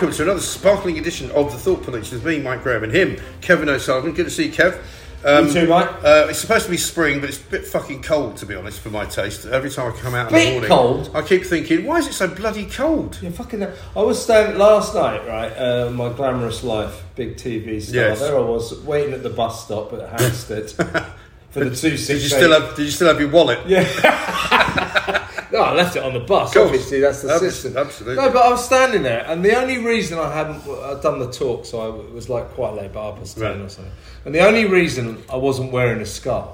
Welcome to another sparkling edition of the Thought Police with me, Mike Graham, and him, Kevin O'Sullivan. Good to see you, Kev. Um, You too, Mike. Uh, it's supposed to be spring, but it's a bit fucking cold, to be honest, for my taste. Every time I come out in Bit the morning, cold? I keep thinking, why is it so bloody cold? Yeah, fucking. I was staying last night, right? Uh, my glamorous life, big TV star. Yes. There I was waiting at the bus stop at Hampstead for the two six. Did you still have? Did you still have your wallet? Yeah. No, I left it on the bus. course. Obviously, that's the Abs- system. absolutely. No, but I was standing there, and the only reason I hadn't I'd done the talk, so I was like quite late, but I was ten Right. or something. And the only reason I wasn't wearing a scarf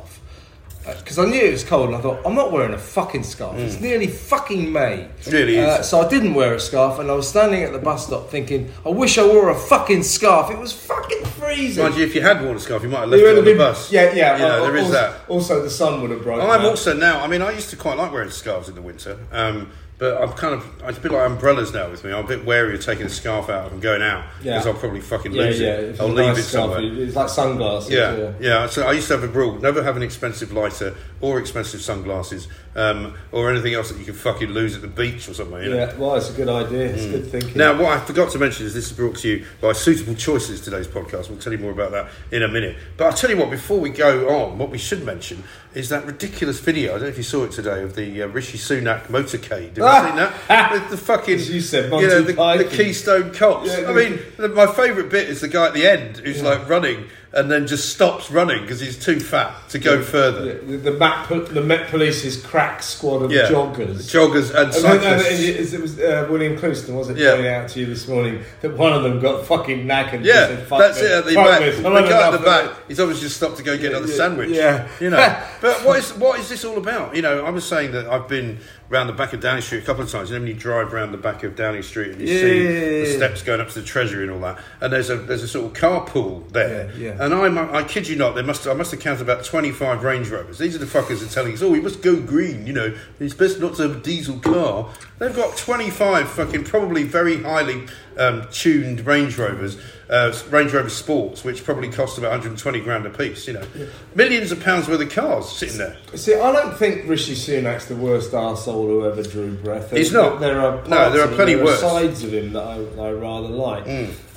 because I knew it was cold, and I thought I'm not wearing a fucking scarf. It's nearly fucking May. It really is. Uh, so I didn't wear a scarf, and I was standing at the bus stop thinking, I wish I wore a fucking scarf. It was fucking freezing. Mind you, if you had worn a scarf, you might have left It on have the bus. Yeah, yeah. You know, uh, there is also, that. Also, the sun would have broken. I'm out. also now. I mean, I used to quite like wearing scarves in the winter, um, but I'm kind of. It's a bit like umbrellas now with me. I'm a bit wary of taking a scarf out and going out Yeah. because I'll probably fucking Yeah, lose yeah. it. If I'll leave nice it scarf, somewhere. It's like sunglasses. Yeah, yeah. So I used to have a rule: never have an expensive lighter or expensive sunglasses um, or anything else that you can fucking lose at the beach or. You know? Yeah, well, it's a good idea. It's good thinking. Mm. Now, what I forgot to mention is this is brought to you by Suitable Choices, today's podcast. We'll tell you more about that in a minute. But I'll tell you what, before we go on, what we should mention is that ridiculous video. I don't know if you saw it today of the uh, Rishi Sunak motorcade. Have you seen that? With the fucking, As you said, you Monty know, the, the Keystone Cops. Yeah, I mean, the, my favourite bit is the guy at the end who's like running and then just stops running because he's too fat to go further. the, the, Met, the Met Police's crack squad of Yeah. joggers. Joggers and And then- and cyclists. it, it was uh, William Clouston, was it, Yeah. pointing out to you this morning that one of them got fucking knackered. Yeah, they that's me. it at the back. The guy at the back, he's obviously just stopped to go get another yeah, sandwich. yeah. You know. but what is what is this all about? You know, I was saying that I've been round the back of Downing Street a couple of times. And then you drive round the back of Downing Street and you see the Yeah. steps going up to the Treasury and all that, and there's a there's a sort of carpool there. Yeah, yeah. And I'm I kid you not, there must I must have counted about 25 Range Rovers. These are the fuckers that are telling us, oh, we must go green. You know, it's best not to have a diesel car. They've got 25 fucking probably very highly um, tuned Range Rovers, uh, Range Rover Sports, which probably cost about 120 grand a piece. You know, millions of pounds worth of cars sitting there. See, I don't think Rishi Sunak's the worst arsehole who ever drew breath. He's not. There are No, there are him, plenty there worse. Mm. sides of him that I, I rather like.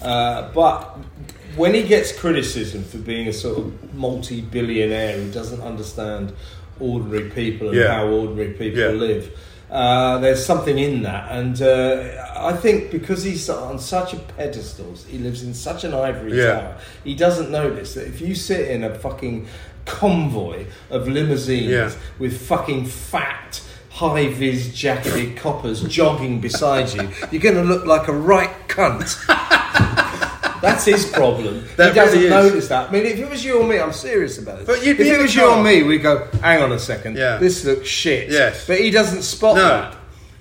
Uh, but when he gets criticism for being a sort of multi-billionaire who doesn't understand ordinary people and Yeah. how ordinary people Yeah. live. Uh, there's something in that, and uh, I think because he's on such a pedestal, he lives in such an ivory Yeah. tower. He doesn't notice that if you sit in a fucking convoy of limousines Yeah. with fucking fat, high vis jacketed coppers jogging beside you, you're going to look like a right cunt. That's his problem. That he doesn't really is. notice that. I mean, if it was you or me, I'm serious about it. But you'd if be in it the was you car. or me, we'd go, hang on a second, Yeah. this looks shit. Yes. But he doesn't spot No. that.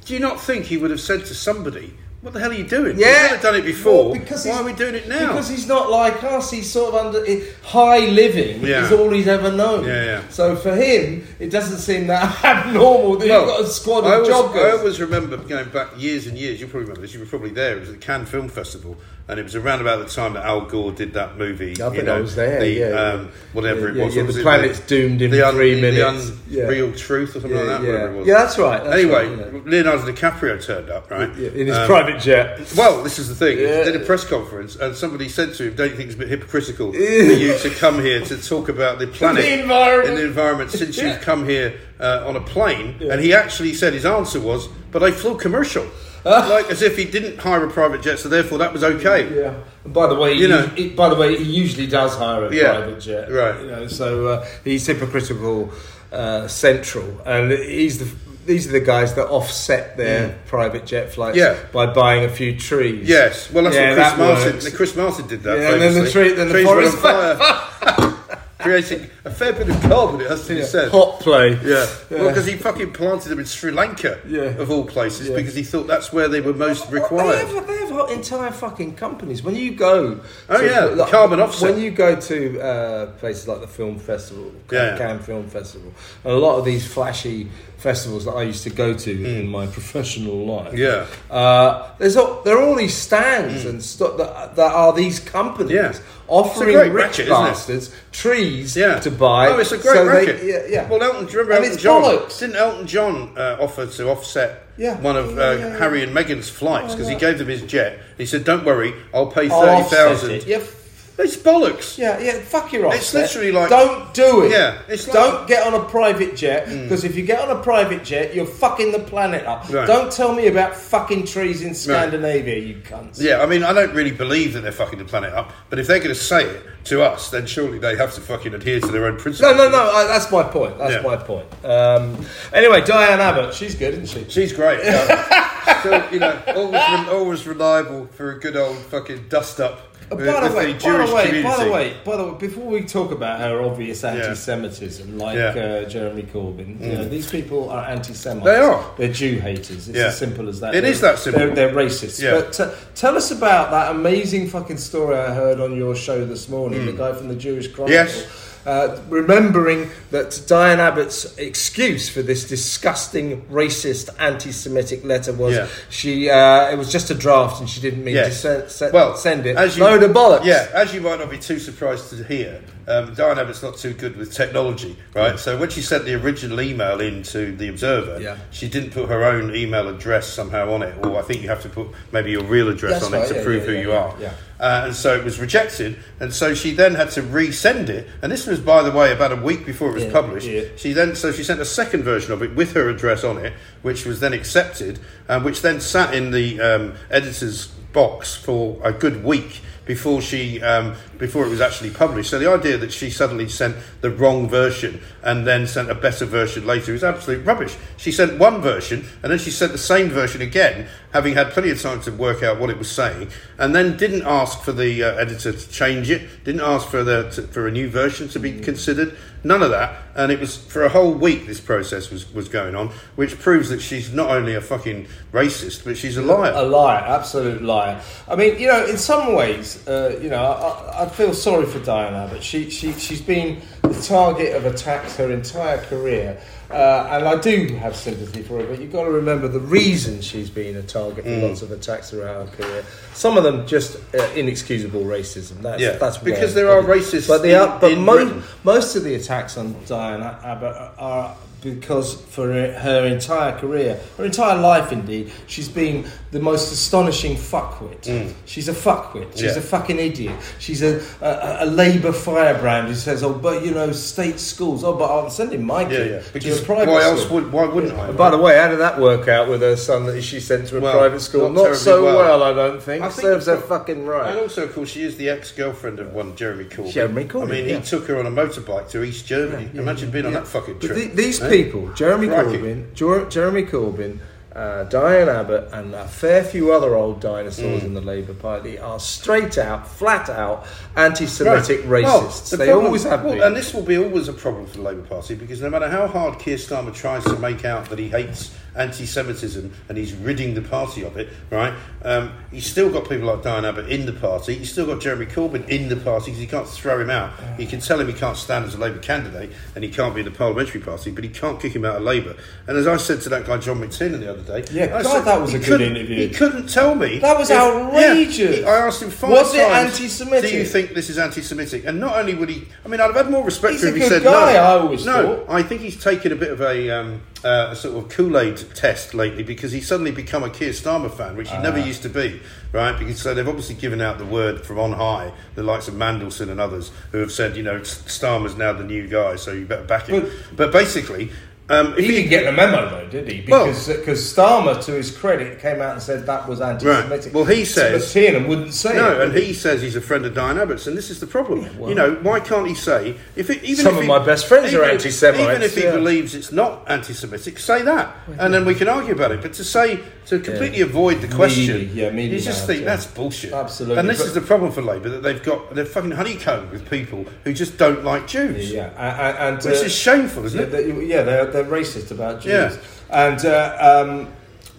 Do you not think he would have said to somebody, "What the hell are you doing? Yeah, You've never done it before. Well, because Why he's- are we doing it now?" Because he's not like us. He's sort of under i- high living Yeah. is all he's ever known. Yeah, yeah. So for him, it doesn't seem that abnormal that you've got a squad I of always, joggers. I always remember going back years and years. You probably remember this. You were probably there. It was at the Cannes Film Festival, and it was around about the time that Al Gore did that movie. I you think know, I was there, The, yeah, um, whatever it Yeah, was. yeah, What was the it? planet's doomed in the three the minutes. un- Yeah. real truth or something like that. yeah. Whatever it was. yeah, that's right. that's anyway, right. Leonardo DiCaprio turned up, right? Yeah, in his Um, private jet. Well, this is the thing. Yeah. He did a press conference, and somebody said to him, "Don't you think it's a bit hypocritical for you to come here to talk about the planet, The environment." and the environment since you've come here uh, on a plane?" And he actually said his answer was, "But I flew commercial." Like as if he didn't hire a private jet, so therefore that was okay. Yeah. And by the way, You he, know- he- by the way, he usually does hire a Yeah. private jet. Right. You know, so uh, he's hypocritical uh, central, and he's the. These are the guys that offset their private jet flights Mm. Yeah. by buying a few trees. Yes, well that's Yeah, what Chris that Martin. works. Chris Martin did that. Yeah, and then the tree- then the Trees on forest fire, creating a fair bit of carbon. It has to be Yeah. said. Hot play. Yeah, well, because he fucking planted them in Sri Lanka, Yeah. of all places, because he thought that's where they were most They required. have, they have entire fucking companies. When you go, Oh, to- yeah, the carbon offset. When you go to uh, places like the film festival. Cannes Film Festival, and a lot of these flashy festivals that I used to go to in my professional life. Hmm. Yeah. uh, there's all, there are all these stands and stuff that, that are these companies Hmm. Yeah. offering rich racket, bastards trees Yeah. to buy. Oh, it's a great so they- yeah, yeah. Well, Elton, do you remember Elton John? bollocks. Didn't Elton John uh, offer to offset Yeah. one of uh. Harry and Meghan's flights Oh, because yeah. he gave them his jet? He said, "Don't worry, I'll pay thirty thousand. It's bollocks. Yeah, yeah, fuck your offset. It's literally like- don't do it. Yeah, it's like- don't get on a private jet because if you get on a private jet, you're fucking the planet up. Right. Don't tell me about fucking trees in Scandinavia, you cunts. Yeah, I mean, I don't really believe that they're fucking the planet up, but if they're going to say it to us, then surely they have to fucking adhere to their own principles. no, no. I, that's my point. That's Yeah. my point. Um, anyway, Diane Abbott, she's good, isn't she? She's great. Uh, still, you know, always, re- always reliable for a good old fucking dust up by the way, the by the way, by the way, by the way, before we talk about our obvious anti-Semitism, like Yeah. Mm. uh, Jeremy Corbyn, you know, these people are anti-Semites. They are. They're Jew haters. It's Yeah. as simple as that. It They're- is that simple. They're, they're racist. Yeah. But uh, tell us about that amazing fucking story I heard on your show this morning. The guy from the Jewish Chronicle. Mm. Yes. Uh, remembering that Diane Abbott's excuse for this disgusting, racist, anti-Semitic letter was Yeah. she uh, it was just a draft and she didn't mean to Yes. send, send, well, send it. As you, Load of bollocks. Yeah, as you might not be too surprised to hear, um, Diane Abbott's not too good with technology, right? So when she sent the original email into the Observer, Yeah. she didn't put her own email address somehow on it, or I think you have to put maybe your real address That's on it to yeah, prove who you yeah, are. Uh, and so it was rejected, and so she then had to resend it. And this was, by the way, about a week before it was Yeah, published. yeah. She then, so she sent a second version of it with her address on it, which was then accepted, and which then sat in the um, editor's box for a good week before she um, before it was actually published. So the idea that she suddenly sent the wrong version and then sent a better version later is absolute rubbish. She sent one version and then she sent the same version again, having had plenty of time to work out what it was saying, and then didn't ask for the uh, editor to change it, didn't ask for the to, for a new version to be considered. None of that, and it was for a whole week. This process was, was going on, which proves that she's not only a fucking racist, but she's a liar. A liar, absolute liar. I mean, you know, in some ways, uh, you know, I, I feel sorry for Diana, but she, she, she's been the target of attacks her entire career. Uh, and I do have sympathy for her, but you've got to remember the reason she's been a target for lots of attacks throughout her career. Some of them just uh, inexcusable racism. That's, Yeah, that's because there are racists But, the, in- but mo- most of the attacks on Diane Abbott are because for her entire career, her entire life indeed, she's been the most astonishing fuckwit. She's a fuckwit. She's Mm. Yeah. a fucking idiot. She's a, a, a Labour firebrand who says, "Oh, but you know, state schools. Oh, but I'm sending my yeah, kid yeah. to Because a private why school." else would why wouldn't I? By the way, how did that work out with her son that she sent to a Well, private school? not Not, so well. well. I don't think. I think Serves it's her fucking right. And also, of course, she is the ex-girlfriend of one Jeremy Corbyn. Jeremy Corbyn, I mean, yeah. he took her on a motorbike to East Germany. Yeah, Imagine being on that fucking But trip. the- these? People, Jeremy. Corbyn, Jer- Jeremy Corbyn, uh, Diane Abbott, and a fair few other old dinosaurs Mm. in the Labour Party are straight out, flat out anti-Semitic Right. Well, racists. the they problem- always have well, been. And this will be always a problem for the Labour Party because no matter how hard Keir Starmer tries to make out that he hates anti-Semitism and he's ridding the party of it, right? Um, he's still got people like Diane Abbott in the party. He's still got Jeremy Corbyn in the party because he can't throw him out. He can tell him he can't stand as a Labour candidate and he can't be in the parliamentary party, but he can't kick him out of Labour. And as I said to that guy John McTernan the other day, Yeah, I God, said, that was a good interview. He couldn't tell me That was if- outrageous. Yeah, I asked him five Was it anti-Semitic? Do you think this is anti-Semitic? And not only would he, I mean, I'd have had more respect He's for him if he said guy, no. I always no, thought. I think he's taken a bit of a, um, uh, a sort of Kool-Aid test lately because he's suddenly become a Keir Starmer fan, which he Ah. never used to be, right? Because so they've obviously given out the word from on high, the likes of Mandelson and others who have said, you know, Starmer's now the new guy, so you better back him. But- But, basically. Um, if He didn't get the memo though, did he? Well- Because because Starmer, to his credit, came out and said that was anti-Semitic. Well, he says- but Tiernan wouldn't say No, it. and he says he's a friend of Diane Abbott's, and this is the problem. you know, why can't he say if it, even Some if of he- my best friends are anti-Semitic, Even if he yeah. believes it's not anti-Semitic, say that, and then we can argue about it. But to say to completely avoid the question, yeah, mealy you just think yeah. that's bullshit. Absolutely, and this but- is the problem for Labour that they've got they're fucking honeycombed with people who just don't like Jews. Yeah, and, and Which uh, is shameful, isn't yeah, it? they- yeah, they're, they're racist about Jews. Yeah. And uh, um,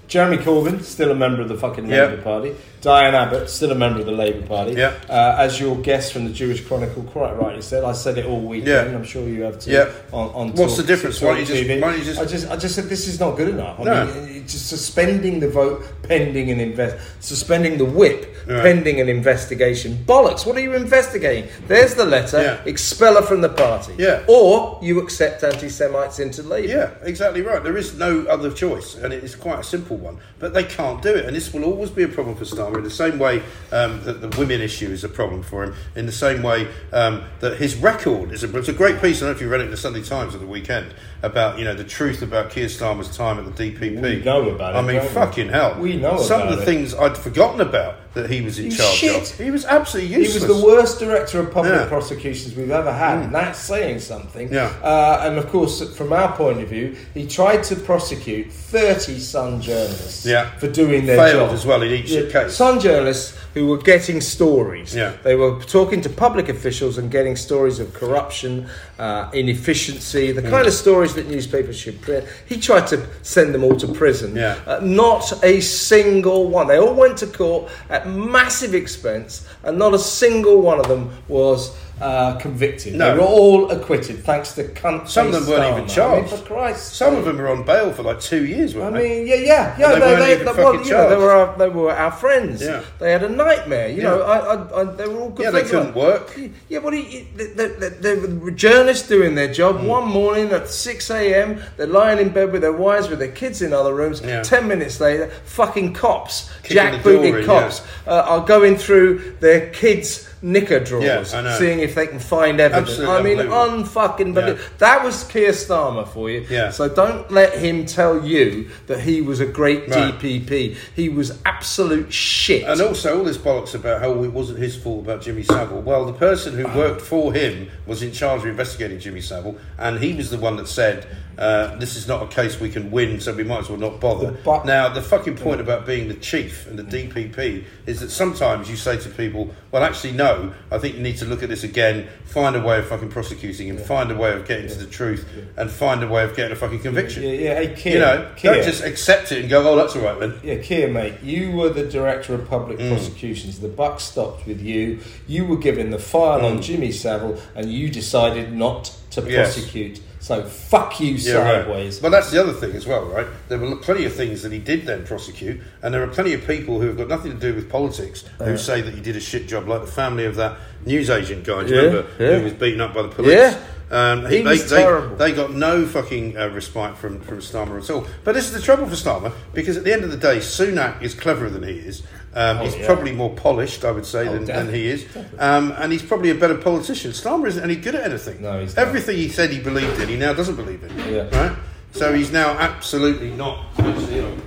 Jeremy Corbyn, still a member of the fucking Yeah. Labour Party. Diane Abbott, still a member of the Labour Party. Yeah. Uh, as your guest from the Jewish Chronicle quite rightly said, I said it all weekend. Yeah. I'm sure you have too. Yeah. On, on What's Talk- the difference? Why don't you just- why don't you just- I just, I just said this is not good enough. I No. mean, just suspending the vote pending an invest, suspending the whip Right. pending an investigation. Bollocks! What are you investigating? There's the letter. Yeah. Expel her from the party. Yeah. Or you accept anti-Semites into Labour. Yeah, exactly right. There is no other choice, and it is quite simple one. But they can't do it, and this will always be a problem for Starmer. In the same way um, that the women issue is a problem for him, in the same way um, that his record is a. It's a great piece. I don't know if you read it in the Sunday Times at the weekend about you know the truth about Keir Starmer's time at the DPP. We know about it. I mean, don't we? fucking hell. We know some of the it. things I'd forgotten about that he was in charge shit. of. He was absolutely useless. He was the worst director of public Yeah. Mm. prosecutions we've ever had, and that's saying something. Yeah. Uh, and of course, from our point of view, he tried to prosecute 30 Sun journalists Yeah. for doing their Failed job. as well in each case. Sun journalists who were getting stories. Yeah. They were talking to public officials and getting stories of corruption, uh, inefficiency, Mm. the kind of stories that newspapers should print. He tried to send them all to prison. Yeah. Uh, not a single one. They all went to court at massive expense, and not a single one of them was uh, convicted. No. They were all acquitted, thanks to cunt. Some of them weren't even charged. I mean, for Christ's Some sake. of them were on bail for like two years, I weren't they? mean, yeah, yeah, yeah. they weren't even well, fucking you know, they charged. were our, they were our friends. Yeah. They had a nightmare. You Yeah. know, I, I, I, they were all good. Yeah, they couldn't work. Yeah, but he, they, they, they, they were journalists doing their job. Mm. One morning at six a.m., they're lying in bed with their wives, with their kids in other rooms. Yeah. Ten minutes later, fucking cops, Kicking the door jackbooted cops, uh, are going through their kids' knicker drawers, Yeah, seeing if they can find evidence. Absolutely I mean, unfucking Yeah. That was Keir Starmer for you. Yeah. So don't let him tell you that he was a great Right. DPP. He was absolute shit. And also, all this bollocks about how it wasn't his fault about Jimmy Savile. Well, the person who worked for him was in charge of investigating Jimmy Savile, and he was the one that said, uh, "This is not a case we can win, so we might as well not bother." But- now, the fucking point about being the chief and the DPP is that sometimes you say to people, "Well, actually, no. I think you need to look at this again, find a way of fucking prosecuting him, find a way of getting to the truth, and find a way of getting a fucking conviction." yeah, yeah, hey, Keir, You know, Keir. don't just accept it and go, "Oh, that's all right then." Yeah, Keir, mate, you were the director of public Mm. prosecutions. The buck stopped with you. You were given the file on Jimmy Savile, and you decided not to prosecute. Yes. So fuck you Yeah, right. sideways. But that's the other thing as well, right? There were plenty of things that he did then prosecute, and there are plenty of people who have got nothing to do with politics who say that he did a shit job, like the family of that newsagent guy, do you Yeah, remember, yeah. who was beaten up by the police. Um, He they, terrible. they got no fucking uh, respite from, from Starmer at all. But this is the trouble for Starmer, because at the end of the day, Sunak is cleverer than he is. Um, he's Oh, yeah. probably more polished, I would say, Oh, than, than he is. Um, and he's probably a better politician. Starmer isn't any good at anything. No, he's not. Everything he said he believed in, he now doesn't believe in. Yeah. Right? So he's now absolutely not. You know,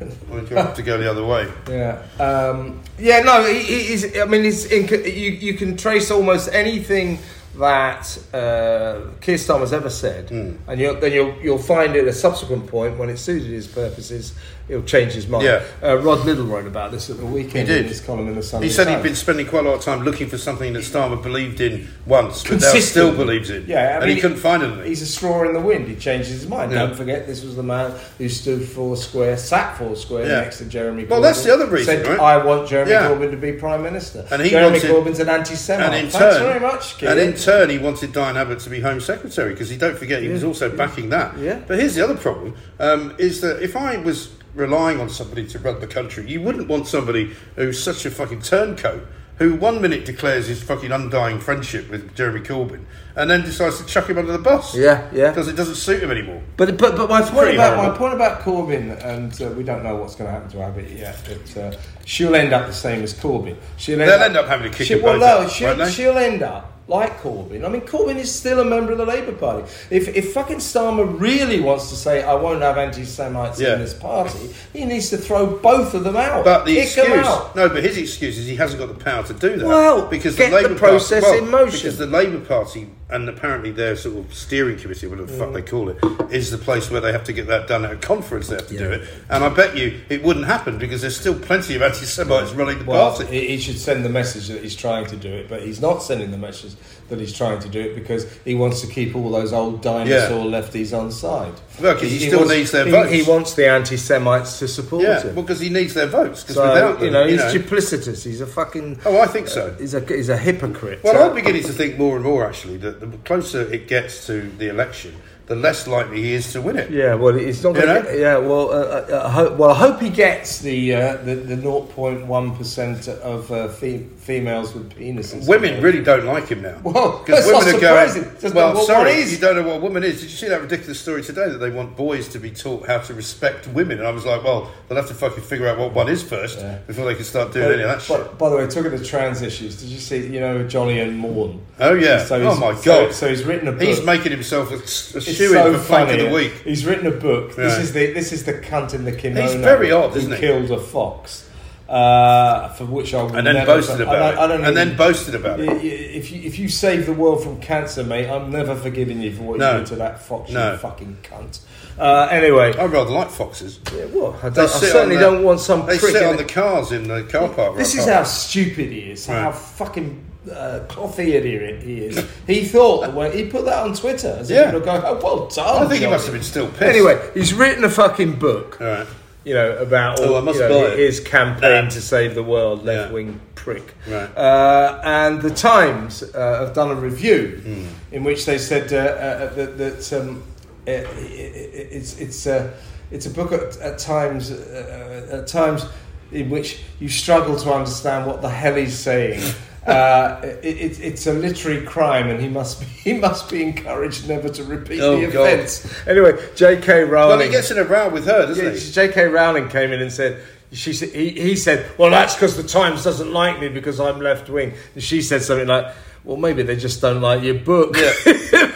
I'm going to have to go the other way. Yeah, um, yeah. No, he, he- he's. I mean, he's. In, you you can trace almost anything that uh, Keir Starmer's ever said, Hmm. and you'll, then you'll you'll find at a subsequent point when it suited his purposes, he'll change his mind. Yeah. Uh, Rod Liddle wrote about this at the weekend He did. in his column in the Sunday He said he'd been spending quite a lot of time looking for something that Starmer believed in once, but now still believes in. Yeah, I and mean, he couldn't find anything. He's a straw in the wind. He changes his mind. Yeah. Don't forget, this was the man who stood four square, sat four square Yeah. next to Jeremy. Well, that's the other reason, Said, right? I want Jeremy Yeah. Corbyn to be prime minister. And he Jeremy wanted- Corbyn's an anti-Semite. and in Thanks turn, very much, Keir. and in turn, he wanted Diane Abbott to be Home Secretary because he don't forget he was also backing that. Yeah. But here's the other problem: um, is that if I was relying on somebody to run the country, you wouldn't want somebody who's such a fucking turncoat. Who one minute declares his fucking undying friendship with Jeremy Corbyn, and then decides to chuck him under the bus. Yeah, yeah. because it doesn't suit him anymore. But but but my point about horrible. my point about Corbyn, and uh, we don't know what's going to happen to Abbott yet. But uh, she'll end up the same as Corbyn. She'll They'll end up having to kick she, Well, no, out, she'll, won't they? she'll end up like Corbyn. I mean, Corbyn is still a member of the Labour Party. If, if fucking Starmer really wants to say, I won't have anti Semites Yeah. in this party, he needs to throw both of them out. But the Kick excuse, no, but his excuse is he hasn't got the power to do that. Well, because the Labour process Party, well, in motion. Because the Labour Party and apparently their sort of steering committee, whatever the Mm. fuck they call it, is the place where they have to get that done at a conference. They have to do it, and I bet you it wouldn't happen because there's still plenty of anti-Semites running the Well, party. he, he should send the message that he's trying to do it, but he's not sending the message that he's trying to do it because he wants to keep all those old dinosaur lefties on side. Well, 'cause he still needs their he, votes. He wants the anti-Semites to support yeah, him. well, because he needs their votes. Because so without them, you know, he's duplicitous. He's a fucking. oh, I think so. He's a he's a hypocrite. Well, So- I'm beginning to think more and more actually that the closer it gets to the election, the less likely he is to win it. Yeah, well, he's not You going know? to. Yeah, well, uh, uh, I hope, well, I hope he gets the uh, the the 0.1 percent of uh, fe- females with penises. Women really don't like him now. Well, because women are going. Just well, sorry, you don't know what a woman is. Did you see that ridiculous story today that they want boys to be taught how to respect women? And I was like, well, they'll have to fucking figure out what one is first Yeah. before they can start doing any of that By- shit. By the way, talking of trans issues, did you see? You know, Jolyon Maugham. Oh yeah. So oh he's- my so- god. So, he's written a book. He's making himself a, a It's in for flank of the week. He's written a book. This is the this is the cunt in the kimono. He's very odd, isn't he? Killed a fox. Uh, for which I And then never- boasted I about it. I don't and then boasted about it. If you if you save the world from cancer, mate, I'm never forgiving you for what No. you did to that fox. No. You fucking cunt. Uh, anyway, I rather like foxes. yeah, well, I, don't, I certainly the- don't want some They prick sit on it. the cars in the car park. This right is how stupid he is. How fucking uh, cloth-eared he is. He thought that when he put that on Twitter, as Yeah. yeah. people go, "Oh, well done." I think he must have been still pissed. Anyway, he's written a fucking book. All right. You know about Oh, all, I must you know, his campaign to save the world, left-wing prick. Right. Uh, and the Times uh, have done a review Hmm. in which they said uh, uh, that, that um, it, it, it's it's uh, it's a book at, at times uh, at times in which you struggle to understand what the hell he's saying. Uh, it, it, it's a literary crime, and he must be he must be encouraged never to repeat Oh, the God. offence. Anyway, J.K. Rowling. Well, he gets in a row with her, doesn't Yeah, he? J.K. Rowling came in and said, she said, he, he said, well, that's because the Times doesn't like me because I'm left wing. And she said something like, well, maybe they just don't like your book.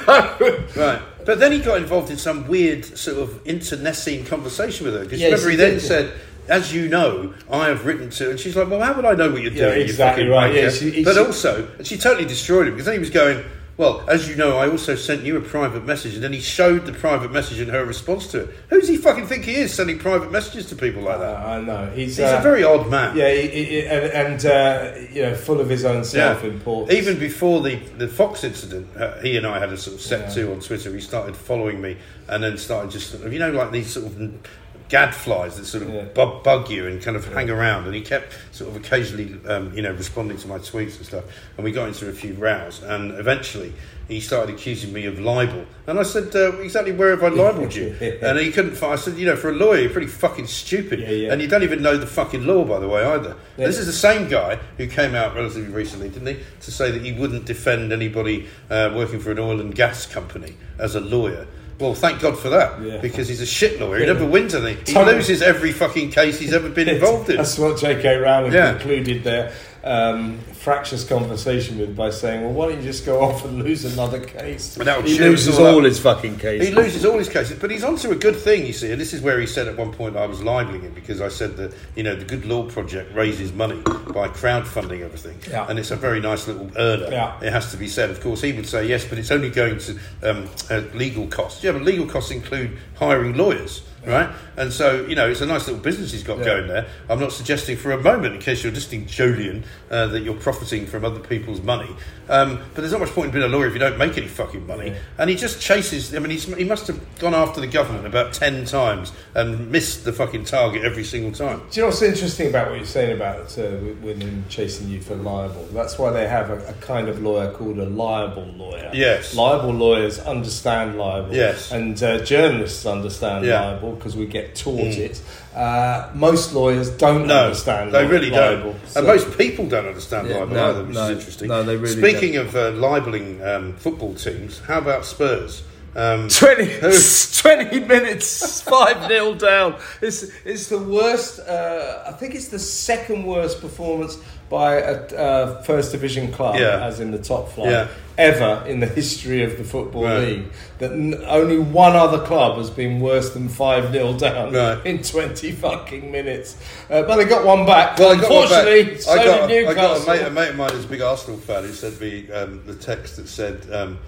Right. But then he got involved in some weird sort of internecine conversation with her. Because Yes, remember, he he then did. said, as you know, I have written to... And she's like, well, how would I know what you're Yeah, doing, exactly you right. Yeah, she- But she- also, and she totally destroyed him. Because then he was going, well, as you know, I also sent you a private message. And then he showed the private message and her response to it. Who does he fucking think he is, sending private messages to people like that? I know. He's, He's uh, a very odd man. Yeah, he, he, and, and uh, you know, full of his own Yeah. self-importance. Even before the, the Fox incident, uh, he and I had a sort of set Yeah. to on Twitter. He started following me and then started just, you know, like these sort of gadflies that sort of Yeah. bug, bug you and kind of hang around. And he kept sort of occasionally, um, you know, responding to my tweets and stuff. And we got into a few rows. And eventually he started accusing me of libel. And I said, uh, exactly where have I libelled you? and he couldn't find, I said, you know, for a lawyer, you're pretty fucking stupid. Yeah, yeah. And you don't even know the fucking law, by the way, either. Yeah. This is the same guy who came out relatively recently, didn't he, to say that he wouldn't defend anybody uh, working for an oil and gas company as a lawyer. Well, thank God for that, Yeah. because he's a shit lawyer. He never wins anything. He Totally. loses every fucking case he's ever been involved in. That's what J.K. Rowling Yeah. concluded their um, fractious conversation with by saying, "Well, why don't you just go off and lose another case?" And that'll he loses all all his fucking cases. He loses all his cases, but he's onto a good thing, you see. And this is where he said at one point I was libeling him because I said that you know the Good Law Project raises money by crowdfunding everything, Yeah. and it's a very nice little earner. Yeah. It has to be said. Of course, he would say yes, but it's only going to um, uh, legal costs. Yeah, but legal costs include hiring lawyers. Right, and so you know it's a nice little business he's got Yeah. going there. I'm not suggesting for a moment, in case you're listening, Jolyon, uh, that you're profiting from other people's money. Um, but there's not much point in being a lawyer if you don't make any fucking money. Yeah. And he just chases. I mean, he's, he must have gone after the government about ten times and missed the fucking target every single time. Do you know what's interesting about what you're saying about uh, women chasing you for libel? That's why they have a, a kind of lawyer called a liable lawyer. Yes. Liable lawyers understand libel. Yes. And uh, journalists understand Yeah. Because we get taught it. Uh, most lawyers don't No, understand they really libel. don't. So- And most people don't understand Yeah, libel no, either, which no, is interesting. no, they really Speaking of uh, libelling um, football teams, how about Spurs? Um, 20, 20 minutes, 5 0 down. It's, it's the worst, uh, I think it's the second worst performance by a uh, First Division club, Yeah. as in the top flight, Yeah. ever in the history of the Football Right. League. That n- only one other club has been worse than 5 0 down Right. in 20 fucking minutes. Uh, but they got one back. Well, I got one back. Unfortunately, so I got, did I got a mate, a mate of mine who's a big Arsenal fan who sent me um, the text that said, um,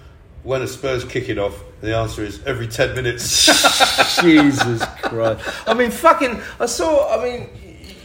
"When a Spurs kicking off?" The answer is every ten minutes. Jesus Christ. I mean, fucking. I saw. I mean,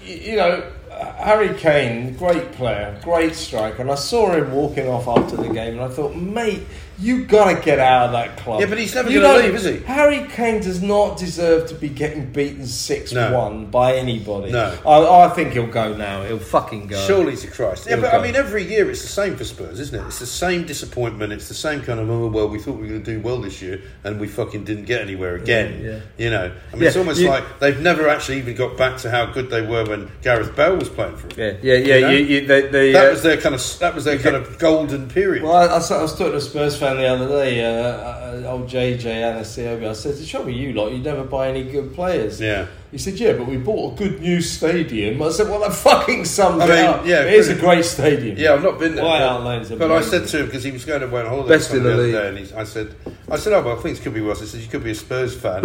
y- you know, Harry Kane, great player, great striker, and I saw him walking off after the game, and I thought, mate, you got to get out of that club. Yeah, but he's never You gonna don't- leave, is he? Harry Kane does not deserve to be getting beaten six one by anybody. No. I, I think he'll go now. He'll fucking go. Surely to Christ. Yeah, but. I mean, every year it's the same for Spurs, isn't it? It's the same disappointment. It's the same kind of, oh, well, we thought we were going to do well this year and we fucking didn't get anywhere again. Yeah, yeah. You know, I mean, Yeah, it's almost you- like they've never actually even got back to how good they were when Gareth Bale was playing for them. Yeah, yeah, yeah. You know? You, you, they, they, That uh, was their kind of that was their kind of golden period. Well, I, I, was- I was talking to a Spurs fan the other day, uh, uh, old JJ Anisiobi. I said, "Show me you lot. You never buy any good players." Yeah. He said, "Yeah, but we bought a good new stadium." I said, "Well, that fucking sums I it mean, up. yeah, it is a great stadium." Yeah, I've not been there. White but- Hart Lane's But I said to him because he was going away on holiday Best in the the league. other day, and he, I said, I said, oh, well, things could be worse. He said, you could be a Spurs fan.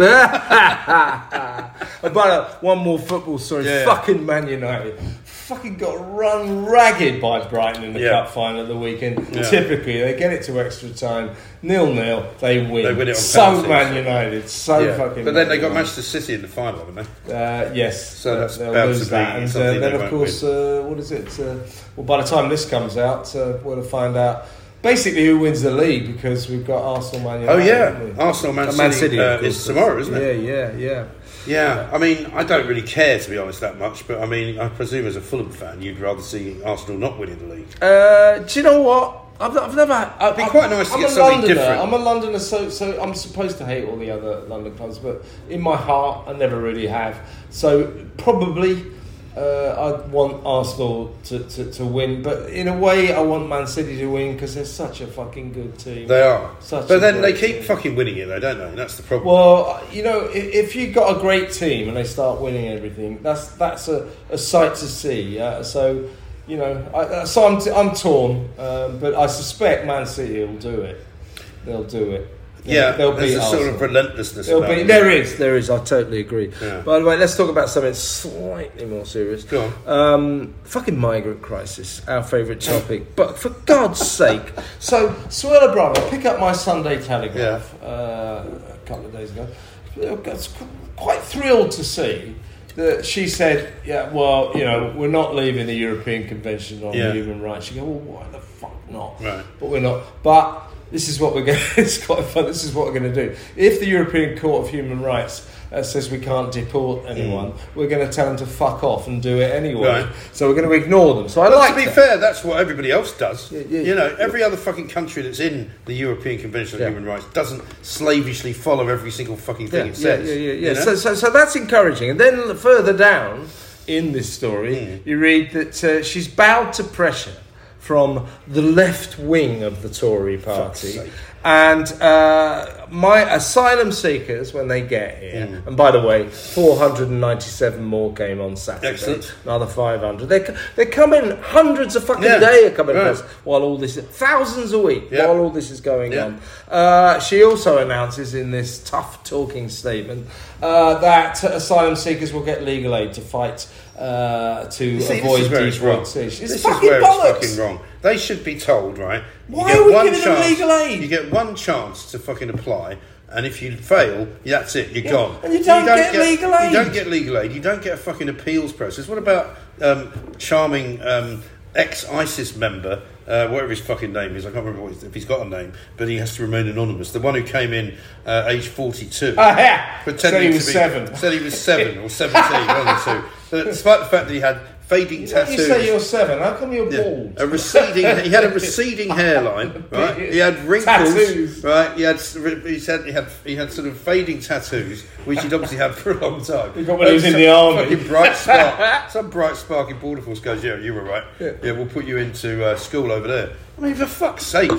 About uh, one more football story. Yeah. Fucking Man United. Fucking got run ragged by Brighton in the Yeah. cup final at the weekend. Yeah. Typically, they get it to extra time, nil nil. They win. They win it on so penalties. Man United. So Yeah. fucking. But then they got Manchester City in the final, haven't they? Uh, yes, So that's they'll bound lose to be that, and uh, then they of won't course, uh, what is it? Uh, well, by the time this comes out, uh, we'll find out basically who wins the league because we've got Arsenal, Man United. Oh yeah. Arsenal, Man City, Man City uh, is tomorrow, isn't it? Yeah, yeah, yeah. Yeah, I mean, I don't really care to be honest that much, but I mean, I presume as a Fulham fan, you'd rather see Arsenal not winning the league. Uh, do you know what? I've, I've never. It'd be quite nice to I'm get a something Londoner. different. I'm a Londoner, so so I'm supposed to hate all the other London clubs, but in my heart, I never really have. So probably. Uh, I'd want Arsenal to, to, to win, but in a way, I want Man City to win because they're such a fucking good team. They are, Such but then they keep team. fucking winning it, though, don't they? That's the problem. Well, you know, if, if you've got a great team and they start winning everything, that's that's a, a sight to see. Uh, so, you know, I, uh, so I'm, t- I'm torn, um, but I suspect Man City will do it. They'll do it. Yeah, there's beat a sort of relentlessness They'll about be, it. there is, there is. I totally agree. Yeah. By the way, let's talk about something slightly more serious. Go on. Um, fucking migrant crisis, our favourite topic. But for God's sake, so Suella Bravo, pick up my Sunday Telegraph uh, a couple of days ago. I was quite thrilled to see that she said, "Yeah, well, you know, we're not leaving the European Convention on Yeah. Human Rights." She go, "Well, why the fuck not?" Right. But we're not. But this is what we're going. It's quite fun. This is what we're going to do. If the European Court of Human Rights uh, says we can't deport anyone, we're going to tell them to fuck off and do it anyway. Mm. Right. So we're going to ignore them. So I But like to be that. fair, that's what everybody else does. Yeah, yeah, you know, every other fucking country that's in the European Convention on Yeah. Human Rights doesn't slavishly follow every single fucking thing yeah, it says. yeah, yeah, yeah. you know? So, so, so that's encouraging. And then further down in this story, Hmm. you read that uh, she's bowed to pressure from the left wing of the Tory party. And uh, my asylum seekers, when they get here, Hmm. and by the way, 497 more came on Saturday. Excellent. Another 500. They're, they come in, hundreds of fucking Yeah. day are coming Right. while all this, thousands a week Yeah. while all this is going Yeah. on. Uh, she also announces in this tough talking statement uh, that asylum seekers will get legal aid to fight uh, to see, avoid this is where it's wrong. deportation. It's this fucking is where bollocks. it's fucking wrong. They should be told, right? You Why get are we one giving them chance, legal aid? You get one chance to fucking apply, and if you fail, that's it. You're Yeah, gone. and you don't get legal aid. You don't get legal aid. You don't get a fucking appeals process. What about um, charming um, ex-ISIS member? Uh, whatever his fucking name is, I can't remember if he's got a name, but he has to remain anonymous. The one who came in uh, age forty-two, Ah, yeah. pretending Said he was to be, seven. Said he was seven or seventeen, one of the two. But despite the fact that he had fading You, know, tattoos, you say you're seven. How come you're yeah. bald? A receding. He had a receding hairline, right? He had wrinkles, Tattoos. right? He had. He said he had. He had sort of fading tattoos, which he'd obviously had for a long time. He got when he was in Some the army. Fucking bright spark. Some bright spark in Border Force goes. Yeah, you were right. Yeah, we'll put you into uh, school over there. I mean, for fuck's sake.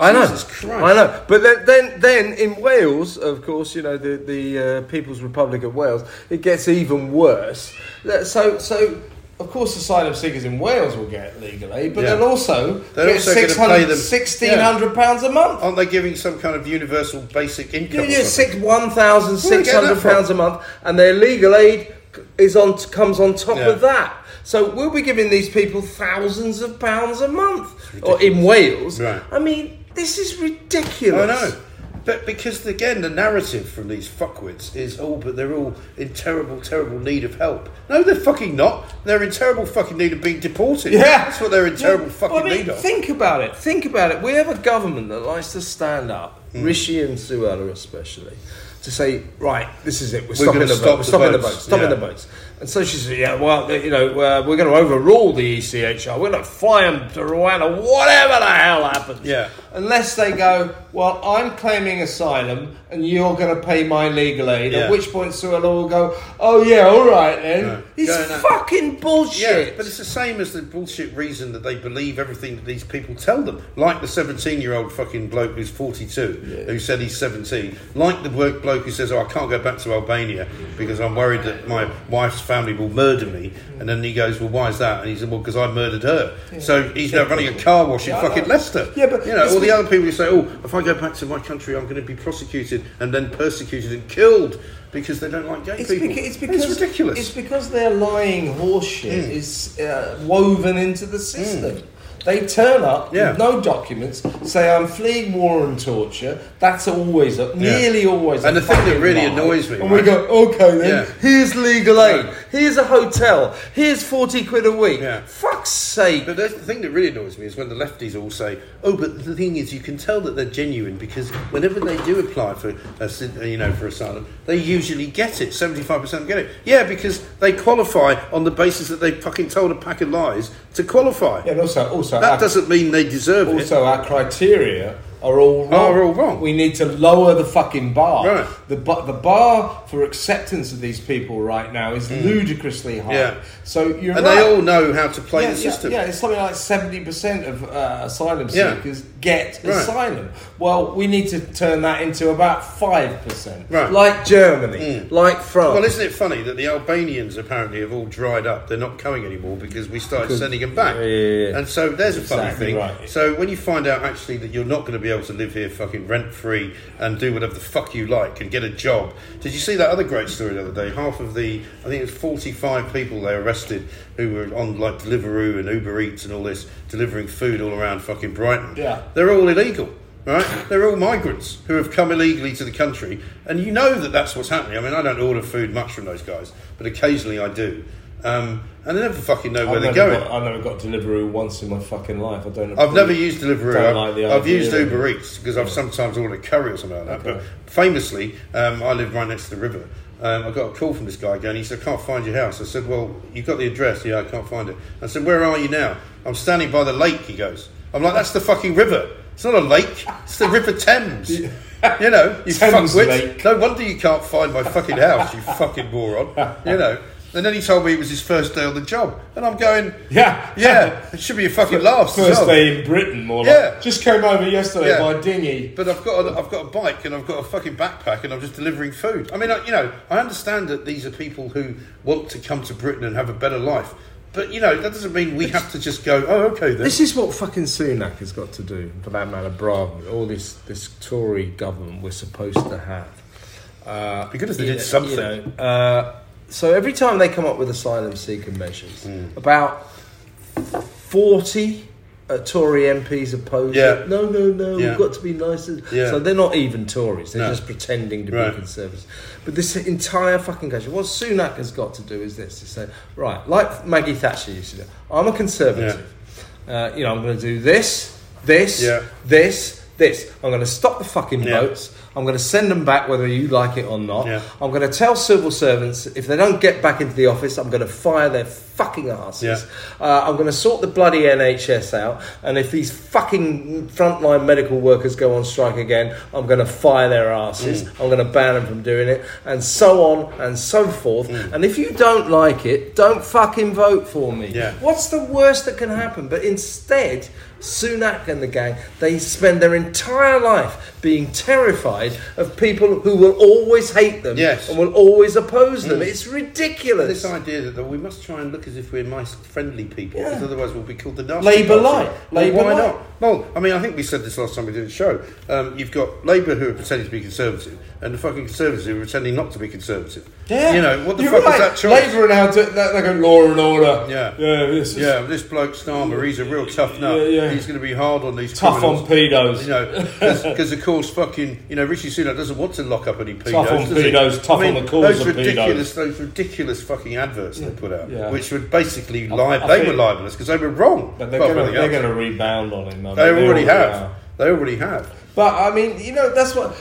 I know, Jesus Christ. I know. But then, then, then in Wales, of course, you know the the uh, People's Republic of Wales, it gets even worse. So, so of course, asylum seekers in Wales will get legal aid, but Yeah. they'll also They're get also gonna pay 600 them- 1600 pounds a month. Aren't they giving some kind of universal basic income? You or get something? six one thousand Where do you get that hundred from? pounds a month, and their legal aid is on comes on top Yeah. of that. So we'll be giving these people thousands of pounds a month, or in Wales. Right. I mean, this is ridiculous. I know. But because again, the narrative from these fuckwits is, oh, but they're all in terrible, terrible need of help. No, they're fucking not. They're in terrible fucking need of being deported. Yeah, that's what they're in terrible Yeah. fucking Well, I mean, need of. Think about it. Think about it. We have a government that likes to stand up, Hmm. Rishi and Suella especially, to say, right, this is it. We're, We're stopping the stop boat. The stopping the boats. boats. Stopping Yeah. the boats. And so she said, yeah, well, you know, uh, we're going to overrule the ECHR. We're going to fly them to Rwanda, whatever the hell happens. Yeah. Unless they go, well, I'm claiming asylum and you're going to pay my legal aid. Yeah. At which point Suella will go, oh yeah, all right then. Right. It's fucking bullshit. Yeah, but it's the same as the bullshit reason that they believe everything that these people tell them. Like the 17 year old fucking bloke who's 42, who said he's 17. Like the bloke who says, oh, I can't go back to Albania because I'm worried that my wife's family will murder me. And then he goes, well, why is that? And he said, well, because I murdered her. So he's now running a car wash in Yeah, fucking. Leicester. Yeah, but you know, all the other people who say, oh, if I go back to my country, I'm going to be prosecuted and then persecuted and killed because they don't like gay It's, people. beca- it's because ridiculous. It's because their lying horseshit Mm. is uh, woven into the system. They turn up Yeah. with no documents, say I'm fleeing war and torture. That's always, a, nearly always. And the thing that really lie. annoys me, and we go, okay then. Yeah. Here's legal aid. Here's a hotel. Here's forty quid a week. Yeah. Fuck's sake. But the thing that really annoys me is when the lefties all say, "Oh, but the thing is, you can tell that they're genuine because whenever they do apply for, a, you know, for asylum, they usually get it. Seventy-five percent get it. Yeah, because they qualify on the basis that they fucking told a pack of lies to qualify. Yeah, and also, also That our- doesn't mean they deserve it. Also, our criteria are all wrong. Are all wrong. We need to lower the fucking bar. Right. The bu- the bar for acceptance of these people right now is ludicrously high. Mm. Yeah. So you're and right. they all know how to play yeah, the system. Yeah, yeah, it's something like seventy percent of uh, asylum seekers get Right. asylum. Well, we need to turn that into about five percent, Right. like Germany, like France. Well, isn't it funny that the Albanians apparently have all dried up? They're not coming anymore because we started sending them back. Yeah, yeah, yeah. And so there's a funny Exactly thing. So when you find out actually that you're not going to be able to live here fucking rent free and do whatever the fuck you like and get a job, did you see that other great story the other day? Half of the, I think it was 45 people they arrested who were on like Deliveroo and Uber Eats and all this, delivering food all around fucking Brighton. Yeah. They're all illegal. Right, they're all migrants who have come illegally to the country, and you know that that's what's happening. I mean, I don't order food much from those guys, but occasionally I do, um, and they never fucking know where I've they're never going. got- I've never got Deliveroo once in my fucking life. I don't. I've never used Deliveroo. Don't I've, like the I've idea used of- Uber Eats because I've sometimes ordered curry or something like that. Okay. But famously, um, I live right next to the river. Um, I got a call from this guy going. He said, "I can't find your house." I said, "Well, you've got the address? Yeah, I can't find it." I said, "Where are you now?" I'm standing by the lake. He goes. I'm like, "That's the fucking river. It's not a lake. It's the River Thames." You know, you Thames fuckwit. Lake. No wonder you can't find my fucking house, you fucking moron. You know. And then he told me it was his first day on the job, and I'm going, Yeah. yeah, it should be a fucking laugh." First day in Britain, more like. Yeah. Just came over yesterday Yeah. by dinghy. But I've got a, I've got a bike and I've got a fucking backpack and I'm just delivering food. I mean, I, you know, I understand that these are people who want to come to Britain and have a better life, but you know that doesn't mean we have to just go. Oh, okay then. This is what fucking Sunak has got to do, for that matter, Bravo, all this, this Tory government we're supposed to have. Uh, Be good if they did something. you know, uh, so every time they come up with asylum seeker measures, Hmm. about 40 uh, Tory MPs oppose Yeah. it. No, no, no, Yeah. we've got to be nicer. Yeah. So they're not even Tories, they're No. just pretending to Right. be conservatives. But this entire fucking country, what Sunak has got to do is this to say, right, like Maggie Thatcher used to do, I'm a conservative. Uh, you know, I'm going to do this, this, this, this. I'm going to stop the fucking Yeah. boats. I'm going to send them back whether you like it or not. Yeah. I'm going to tell civil servants if they don't get back into the office, I'm going to fire their fucking asses. Yeah. Uh, I'm going to sort the bloody NHS out. And if these fucking frontline medical workers go on strike again, I'm going to fire their asses. Mm. I'm going to ban them from doing it. And so on and so forth. Mm. And if you don't like it, don't fucking vote for me. What's the worst that can happen? But instead, Sunak and the gang, they spend their entire life being terrified of people who will always hate them Yes. and will always oppose them. It's ridiculous. This idea that, that we must try and look as if we're nice, friendly people, Yeah. because otherwise we'll be called the nasty Labour light. Well, Labour why light. not? Well, I mean, I think we said this last time we did a show. Um, you've got Labour who are pretending to be conservative, and the fucking Conservatives who are pretending not to be conservative. Yeah. You know, what the You're fuck right. is that choice? Labour are now they, go law and order. Yeah. Yeah, this is Yeah, this bloke Starmer, he's a real tough nut. Yeah, yeah. He's going to be hard on these tough on pedos. You know, because of course, fucking, you know, Rishi Sunak doesn't want to lock up any pedos. Tough on pedos, tough I mean, on the cause those of ridiculous, those ridiculous fucking adverts they put out, Yeah. which were basically li- they were libelous because they were wrong. But they're Well, going to else. they're going to rebound on him. I mean, They already have. are. They already have. But I mean, you know, that's what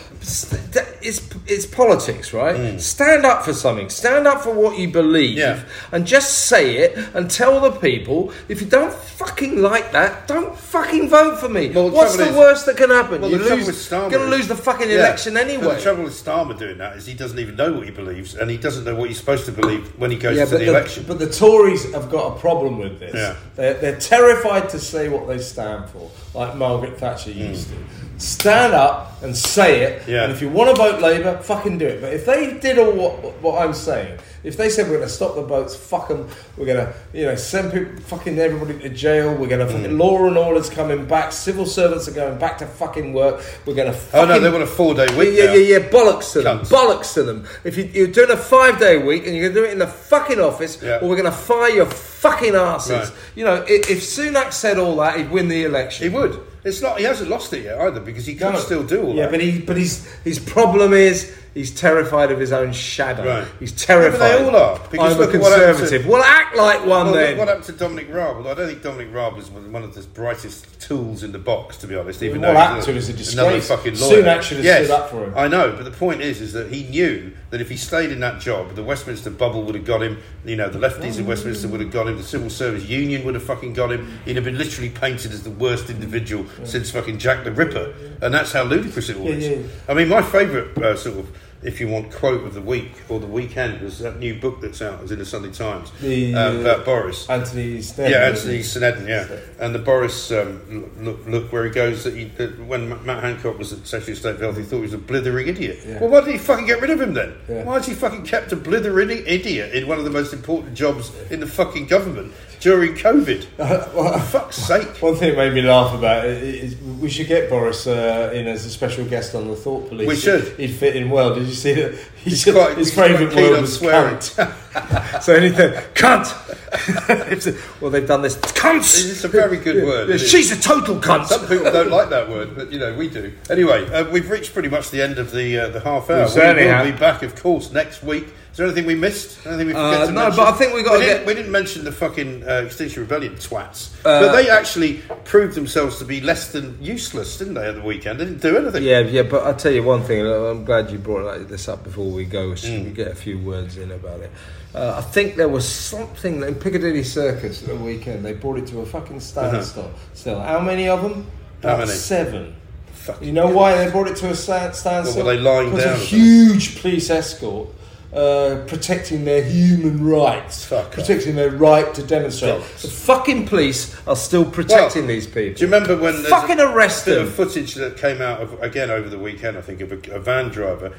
it's it's politics, right? Stand up for something. Stand up for what you believe, Mm. Yeah. and just say it and tell the people. If you don't fucking like that, don't fucking vote for me. Well, the What's the is- worst that can happen? Well, you lose. You're going to lose the fucking Yeah. election But anyway. the trouble with Starmer doing that is he doesn't even know what he believes, and he doesn't know what he's supposed to believe when he goes Yeah, to the, the, election. but the Tories have got a problem with this. They're, they're terrified to say what they stand for, like Margaret Thatcher used to. Stand up and say it. Yeah. and if you want to vote Labour, fucking do it. But if they did all what, what I'm saying, if they said we're going to stop the boats, fuck them, we're going to, you know, send people, fucking everybody to jail, we're going to fucking Hmm. law and order's coming back, civil servants are going back to fucking work, we're going to. oh no, they want a four-day week. Yeah, now. yeah, yeah, bollocks to them. Cunts. Bollocks to them. If you, you're doing a five day week and you're going to do it in the fucking office, Yeah. or we're going to fire your fucking asses. Right. You know, if, if Sunak said all that, he'd win the election. He would. It's not. He hasn't lost it yet either because he can No. still do all yeah, that. but he, but his his problem is he's terrified of his own shadow. Right. He's terrified. Yeah, but they all are, because I'm a look at what happened to- conservative. Well, act like one Well, then. what happened to Dominic Raab? Well, I don't think Dominic Raab was one of the brightest tools in the box, to be honest. Even What though happened he's to him is a another disgrace. fucking lawyer. Sunak should have yes, stood up for him. I know, but the point is, is that he knew that if he stayed in that job, the Westminster bubble would have got him. You know, the lefties in Westminster would have got him. The civil service union would have fucking got him. He'd have been literally painted as the worst individual since fucking Jack the Ripper, and that's how ludicrous it all Yeah, is. yeah. I mean, my favourite uh, sort of. If you want quote of the week or the weekend was that new book that's out, it's in the Sunday Times The, um, about Boris. Anthony Seldon. Yeah, Anthony? Seldon, yeah. And the Boris um, look, look where he goes that, he, that when Matt Hancock was at Secretary of State for Health, he thought he was a blithering idiot. Yeah. Well, why did he fucking get rid of him then? Yeah. Why has he fucking kept a blithering idiot in one of the most important jobs in the fucking government during COVID? For fuck's sake. One thing that made me laugh about it is we should get Boris uh, in as a special guest on the Thought Police. We should. He'd fit in well. Did you see that? He's quite- his favourite word was swearing. cunt. so anything, cunt. well, they've done this. Cunts. It's a very good word. Yeah, she's a total cunt. Some people don't like that word, but you know we do. Anyway, uh, we've reached pretty much the end of the uh, the half hour. We certainly will be back, of course, next week. Is there anything we missed? Anything we forget Uh, to no, mention? but I think we gotta didn't, get- we didn't mention the fucking uh, Extinction Rebellion twats, Uh, but they actually proved themselves to be less than useless, didn't they? At the weekend, they didn't do anything. Yeah, yeah, but I'll tell you one thing. I'm glad you brought this up before we go, so Mm. we get a few words in about it. Uh, I think there was something in Piccadilly Circus at the weekend. They brought it to a fucking standstill. Still, how many of them? Uh-huh. How About many? Seven. Fuck. You know why they brought it to a standstill? Well, were they lying down a huge police escort. Uh, protecting their human rights, Fuck protecting their right to demonstrate. Dogs. The fucking police are still protecting Well, these people. Do you remember when Fucking arrest them. of footage that came out of again over the weekend? I think of a, a van driver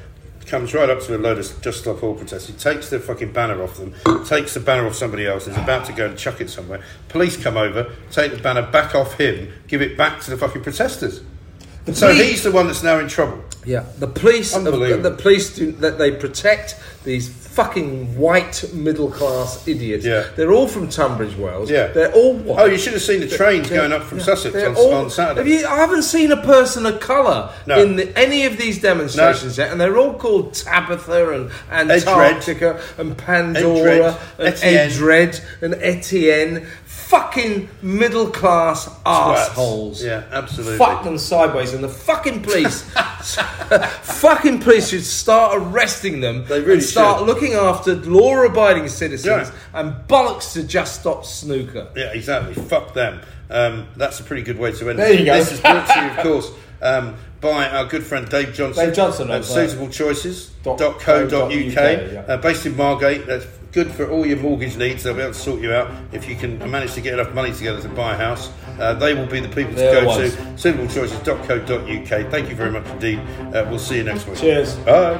comes right up to a load of Just Stop Oil protesters. He takes the fucking banner off them, takes the banner off somebody else. Is about to go and chuck it somewhere. Police come over, take the banner back off him, give it back to the fucking protesters. So police- he's the one that's now in trouble. Yeah, the police. The, the police do that. They protect these fucking white middle class idiots. Yeah. they're all from Tunbridge Wells. Yeah. they're all white. Oh, you should have seen the trains They're- going up from yeah, Sussex on, all- on Saturday. Have you, I haven't seen a person of colour No. in the, any of these demonstrations yet, and they're all called Tabitha and Antarctica and Pandora Edred, and Etienne. Edred and Etienne. Fucking middle class assholes. Yeah, absolutely. Fuck them sideways, and the fucking police, fucking police should start arresting them They really and start should. looking after law-abiding citizens Yeah. and bollocks to just stop snooker. Yeah, exactly. Fuck them. Um, that's a pretty good way to end There it. you go. This is brought to you, of course, um, by our good friend Dave Johnson. Dave Johnson at suitablechoices.co.uk, dot co dot UK, yeah. uh, based in Margate. That's good for all your mortgage needs. They'll be able to sort you out if you can manage to get enough money together to buy a house. Uh, they will be the people to go was. to. Suitablechoices.co.uk. Thank you very much indeed. Uh, we'll see you next week. Cheers. Bye.